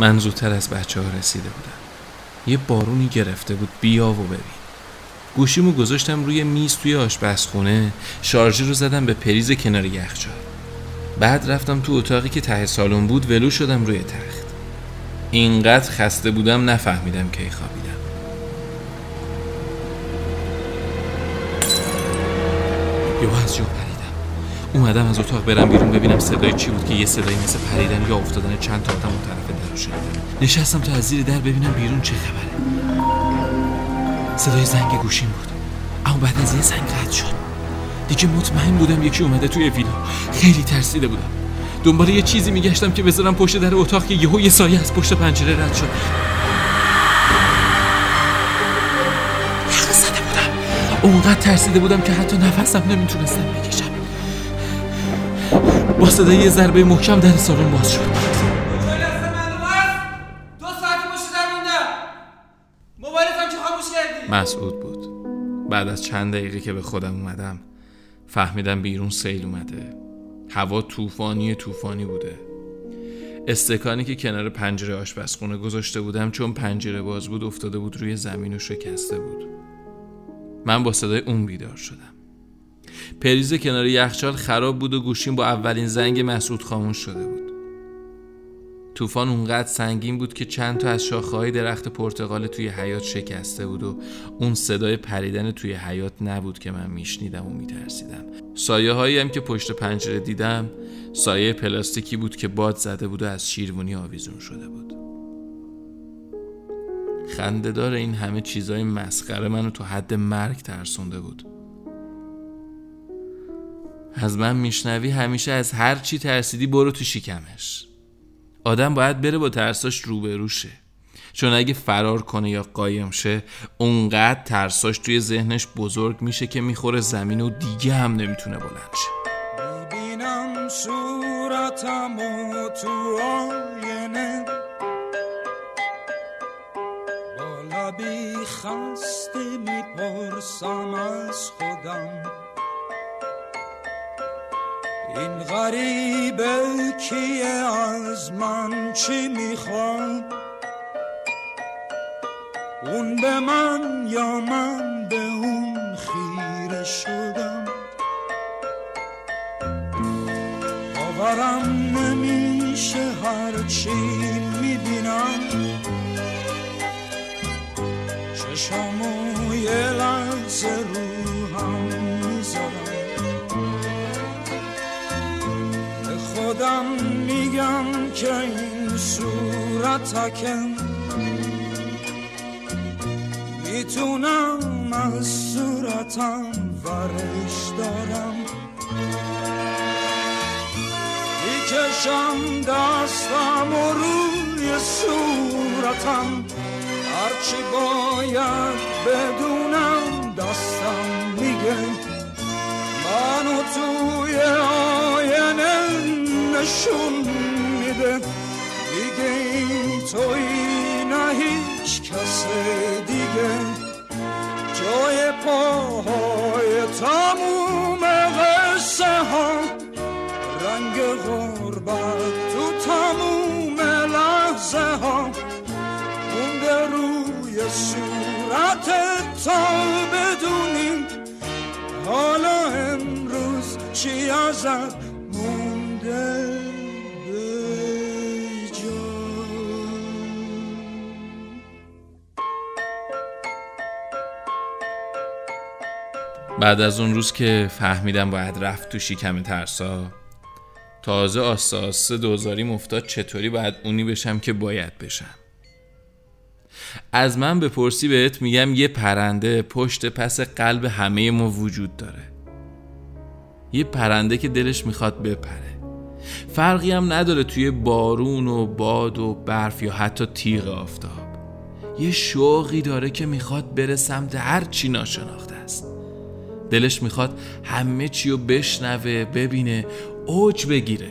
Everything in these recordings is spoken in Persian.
من زودتر از بچه ها رسیده بودم. یه بارونی گرفته بود بیا و ببین. گوشیمو گذاشتم روی میز توی آشپزخونه شارژی رو زدم به پریز کنار یخچال. بعد رفتم تو اتاقی که ته سالن بود ولو شدم روی تخت. اینقدر خسته بودم نفهمیدم کی خوابیدم. یو از جو پریدم اومدم از اتاق برم بیرون ببینم صدای چی بود که یه صدایی مثل پریدن یا افتادن چند تا آدم اون طرف در شنیدم. نشستم تا از زیر در ببینم بیرون چه خبره. صدای زنگ گوشیم بود. اما بعد از یه زنگ رد شد. دیگه مطمئن بودم یکی اومده توی ویلا. خیلی ترسیده بودم. دنبال یه چیزی میگشتم که بذارم پشت در اتاق که یهو یه سایه از پشت پنجره رد شد. اونقدر ترسیده بودم که حتی نفسم نمی‌تونستم بکشم با صدای یه ضربه محکم در سالن باز شد. دو موبایلتم که خاموش کردی مسعود بود. بعد از چند دقیقه که به خودم اومدم فهمیدم بیرون سیل اومده. هوا طوفانی طوفانی بوده. استکانی که کنار پنجره آشپزخونه گذاشته بودم چون پنجره باز بود افتاده بود روی زمین و شکسته بود. من با صدای اون بیدار شدم. پریز کنار یخچال خراب بود و گوشیم با اولین زنگ مسعود خاموش شده بود. طوفان اونقدر سنگین بود که چند تا از شاخه‌های درخت پرتقال توی حیات شکسته بود و اون صدای پریدن توی حیات نبود که من میشنیدم و میترسیدم. سایه هایی هم که پشت پنجره دیدم سایه پلاستیکی بود که باد زده بود و از شیروانی آویزون شده بود. خندهدار این همه چیزای مسخره منو تو حد مرگ ترسونده بود. از من میشنوی همیشه از هر چی ترسیدی برو تو شکمش. آدم باید بره با ترساش روبروشه چون اگه فرار کنه یا قایم شه اونقدر ترساش توی ذهنش بزرگ میشه که می‌خوره زمین و دیگه هم نمی‌تونه بلند شه. می‌بینم صورتم و تو آینه. با لبی خسته می‌پرسم از خودم. این غریبه کیه از من چی می‌خواد اون به من یا من به اون خیره شدم؟ باورم نمیشه هرچی می‌بینم. چشمو یه لحظه رو این صورتکم می‌تونم از صورتم ورش دارم. می‌کشم دستم و روی صورتم. هرچی باید بدونم دستم میگه. منو توی آینه نشون میده دیگه این توی نه هیچ کس دیگه. جای پاهای تموم قصه ها. رنگ غربت تو تموم لحظه ها. مونده روی صورت تا بدونیم حالا امروز چی ازت بعد از اون روز که فهمیدم باید رفت تو شکم ترسا تازه آسته دوزاریم افتاد چطوری باید اونی بشم که باید بشم. از من بپرسی بهت میگم یه پرنده پشت پس قلب همه ما وجود داره. یه پرنده که دلش می‌خواد بپره. فرقی هم نداره توی بارون و باد و برف یا حتی تیغ آفتاب. یه شوقی داره که می‌خواد بره سمت هر چی ناشناخته است. دلش می‌خواد همه چی رو بشنوه ببینه اوج بگیره.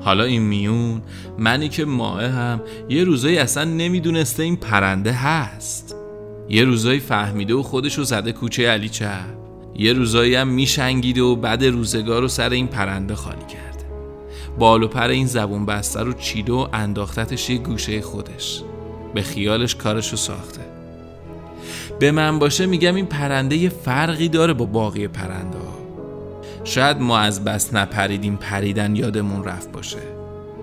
حالا این میون منی که ماه هم یه روزایی اصلا نمی‌دونسته این پرنده هست. یه روزایی فهمیده و خودشو زده کوچه علی چپ. یه روزایی هم میشنگیده و بعد روزگار رو سر این پرنده خالی کرده. بال و پر این زبون بسته رو چیده و انداختتش یه گوشه خودش. به خیالش کارشو ساخته. به من باشه میگم این پرنده یه فرقی داره با باقی پرنده ها. شاید ما از بس نپریدیم پریدن یادمون رفت باشه.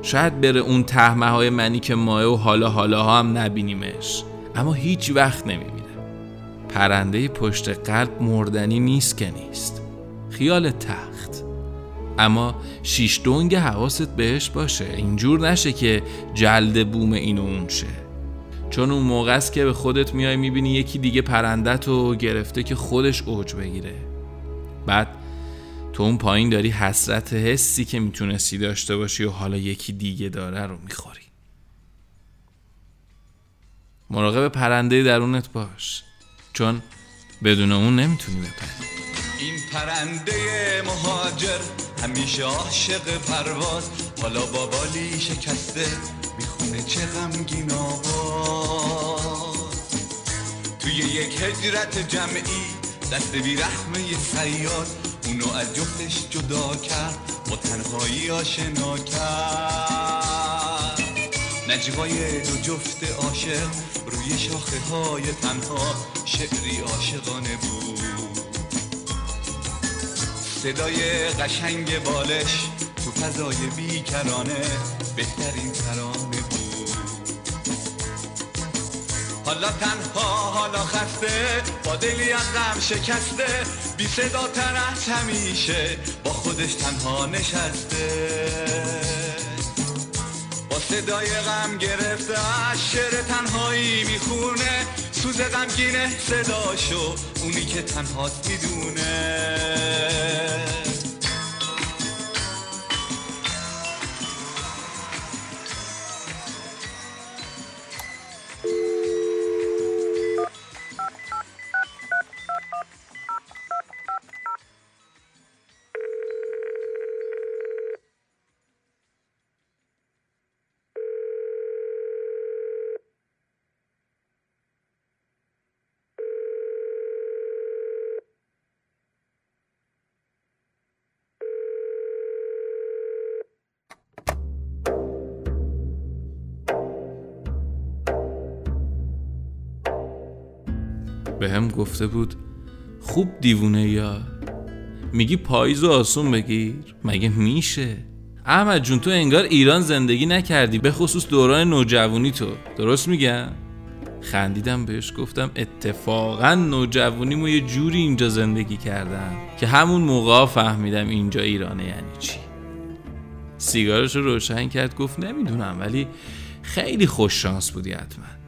شاید بره اون تهمه های منی که ماه و حالا حالا ها هم نبینیمش. اما هیچ وقت نمیمیره پرنده پشت قلب مردنی نیست که نیست. خیال تخت. اما شیش دونگ حواست بهش باشه. اینجور نشه که جلد بوم این و اون شه. چون اون موقع است که به خودت میای می‌بینی یکی دیگه پرندت رو گرفته که خودش اوج بگیره. بعد تو اون پایین داری حسرت حسی که می‌تونستی داشته باشی و حالا یکی دیگه داره رو می‌خوری. مراقب پرنده درونت باش چون بدون اون نمی‌تونی بپری. این پرنده مهاجر همیشه عاشق پرواز حالا با بالی شکسته چه غمگین آواز. توی یک هجرت جمعی دست بی رحمه سیاد اونو از جفتش جدا کرد با تنهایی آشنا کرد. نجوای دو جفت عاشق روی شاخه های تنها شعری عاشقانه بود. صدای قشنگ بالش تو فضای بیکرانه بهترین ترانه حالا تنها حالا خسته. با دلی از غم شکسته. بی صدا تر از همیشه. با خودش تنها نشسته. با صدای غم گرفته از شعر تنهایی می‌خونه. سوز غمگینه صداشو اونی که تنهاست می‌دونه. به هم گفته بود خوب دیوونه یا؟ میگی پاییز و آسون بگیر. مگه میشه؟ احمد جون تو انگار ایران زندگی نکردی به خصوص دوران نوجوانی تو. درست میگم؟ خندیدم بهش گفتم اتفاقا نوجوانیمو یه جوری اینجا زندگی کردم که همون موقع فهمیدم اینجا ایرانه یعنی چی. سیگارش رو روشن کرد گفت نمی‌دونم ولی خیلی خوش شانس بودی حتما.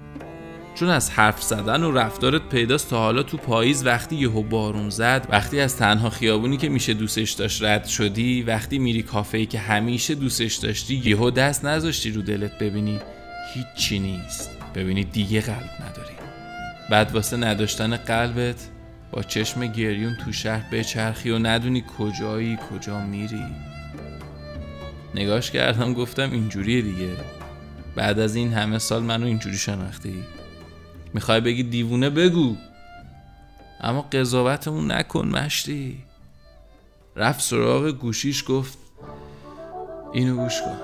چون از حرف زدن و رفتارت پیداست تا حالا تو پاییز وقتی یهو بارون زد وقتی از تنها خیابونی که میشه دوستش داشت رد شدی وقتی میری کافه‌ای که همیشه دوستش داشتی یهو دست نذاشتی رو دلت ببینی. هیچی نیست. ببینی دیگه قلب نداری. بعد واسه نداشتن قلبت با چشم گریون تو شهر بچرخی و ندونی کجایی کجا میری. نگاش کردم گفتم اینجوریه دیگه. بعد از این همه سال منو اینجوری شناختی؟ می‌خوای بگی دیوونه بگو. اما قضاوتمون نکن مشتی. رفت سراغ گوشیش گفت اینو گوش کن.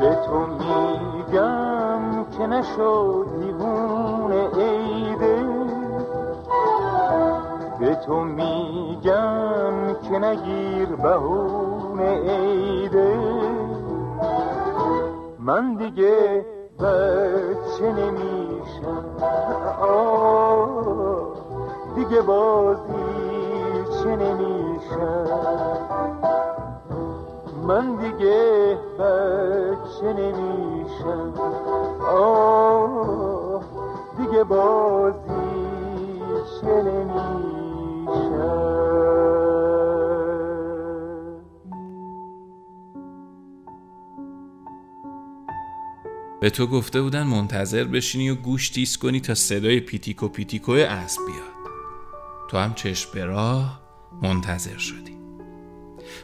به تو میگم که نشو دیوونه ایده به تو میگم که نگیر بهونه ایده من دیگه بچه نمیشم دیگه بازی چه نمیشم من دیگه بچه نمیشم دیگه بازی چه نمیشم به تو گفته بودن منتظر بشینی و گوش تیز کنی تا صدای پیتیکو پیتیکو اسب بیاد. تو هم چشم به راه منتظر شدی.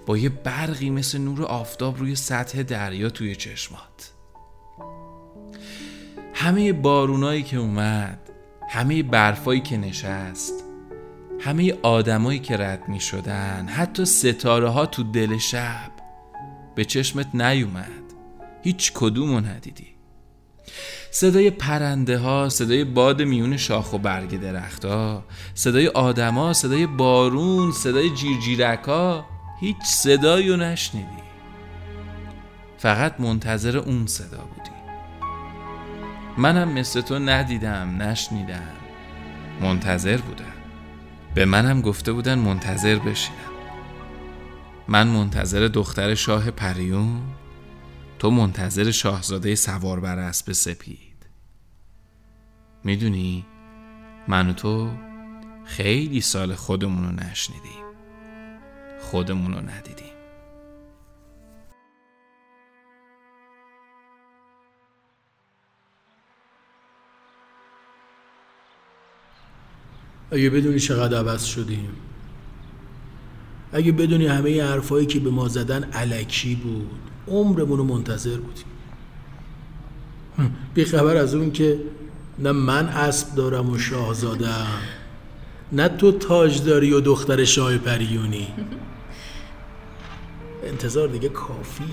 با یه برقی مثل نور آفتاب روی سطح دریا توی چشمات. همه بارونایی که اومد همه برفایی که نشست همه آدمایی که رد می شدن حتی ستاره ها تو دل شب به چشمت نیومد. هیچ کدومو ندیدی. صدای پرنده ها صدای باد میون شاخ و برگ درخت ها صدای آدما صدای بارون صدای جیرجیرک ها هیچ صدایی رو نشنیدی. فقط منتظر اون صدا بودی. منم مثل تو ندیدم نشنیدم. منتظر بودم. به منم گفته بودن منتظر بشینم. من منتظر دختر شاه پریون تو منتظر شاهزاده سوار بر اسب سپید. می‌دونی؟ من و تو خیلی سال خودمون رو نشنیدیم. خودمون رو ندیدیم. اگه بدونی چقدر عوض شدیم. اگه بدونی همه این حرفایی که به ما زدن علکی بود. عمرمون رو منتظر بودیم. بی خبر از اون که نه من اسب دارم و شاهزادم نه تو تاج داری و دختر شاه پریونی. انتظار دیگه کافیه.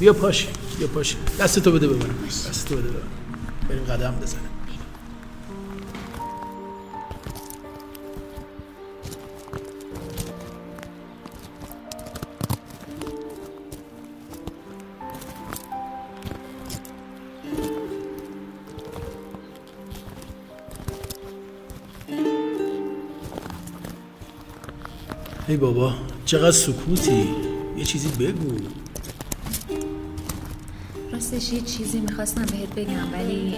بیا پاشی بیا پاشی دستتو بده به من دستتو بده من بریم قدم بزنیم. ای بابا چقدر سکوتی؟ یه چیزی بگو. راستش یه چیزی می‌خواستم بهت بگم ولی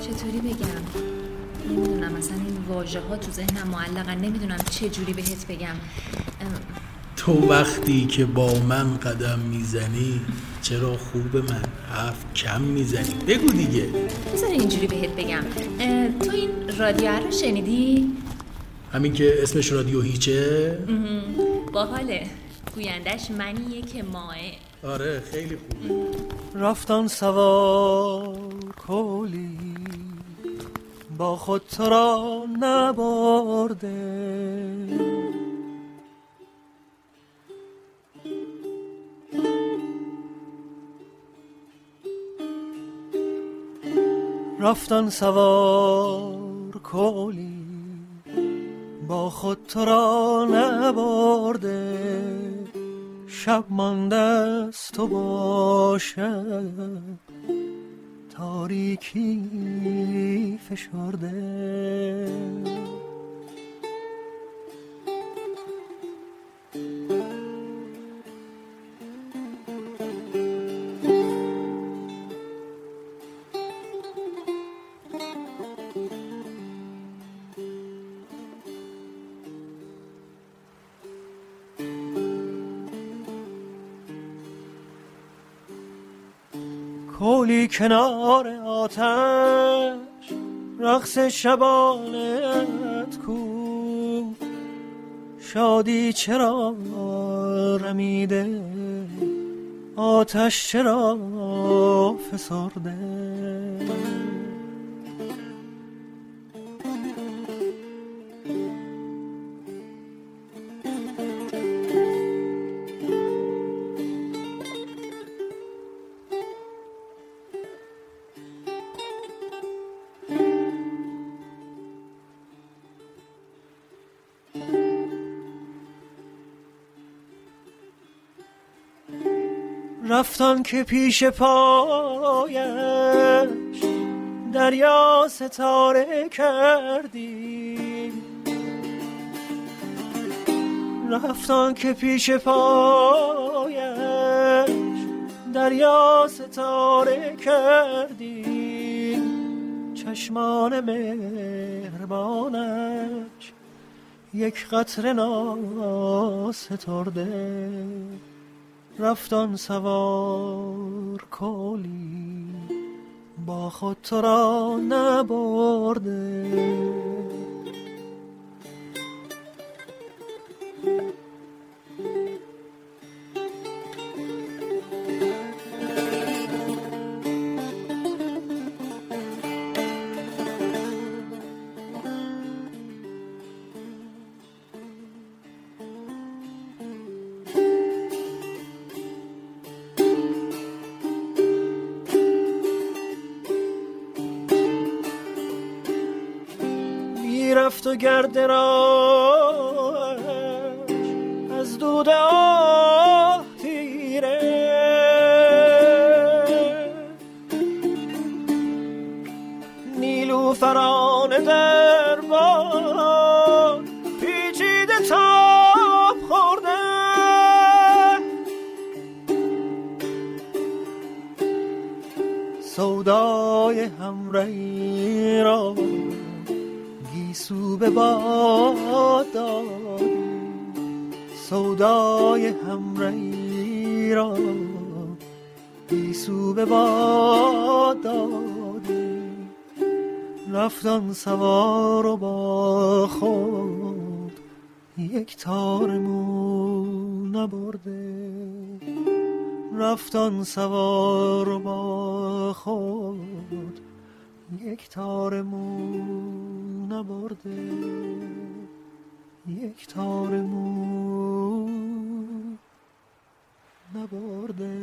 چطوری بگم؟ نمی‌دونم مثلا این واژه ها تو ذهنم معلقن. نمی‌دونم چه جوری بهت بگم. تو وقتی که با من قدم می‌زنی چرا خوب من حرف کم می‌زنی؟ بگو دیگه. بذار اینجوری بهت بگم. تو این رادیو رو شنیدی؟ همین که اسمش رادیو هیچه؟ باحاله گویندش منیه که ماه آره خیلی خوبه رفتن سوار کولی با خود تو را نبرده. رفتن سوار کولی با خود تو را نبرده شب مانده است تو باشد تاریکی فشرده. کولی کنار آتش رقص شبانت کو. شادی چرا رمیده؟ آتش چرا فسرده؟ رفتن که پیش پایش دریا ستاره کردی. رفتن که پیش پایش دریا ستاره کردی. چشمان مهربانش یک قطره ناسترده. رفتن سوار کولی با خود تو را نبرده. رفت و گرد را از دود آه تیره نیلوفران در باد پیچیده تاب خورده. سودای همرهی را گیسو به باد سودای همرهی را گیسو به باد رفتن سوار و با خود یک تار مو نبرده. رفتن سوار و با خود یک تار نبرده یک تار مو نبرده.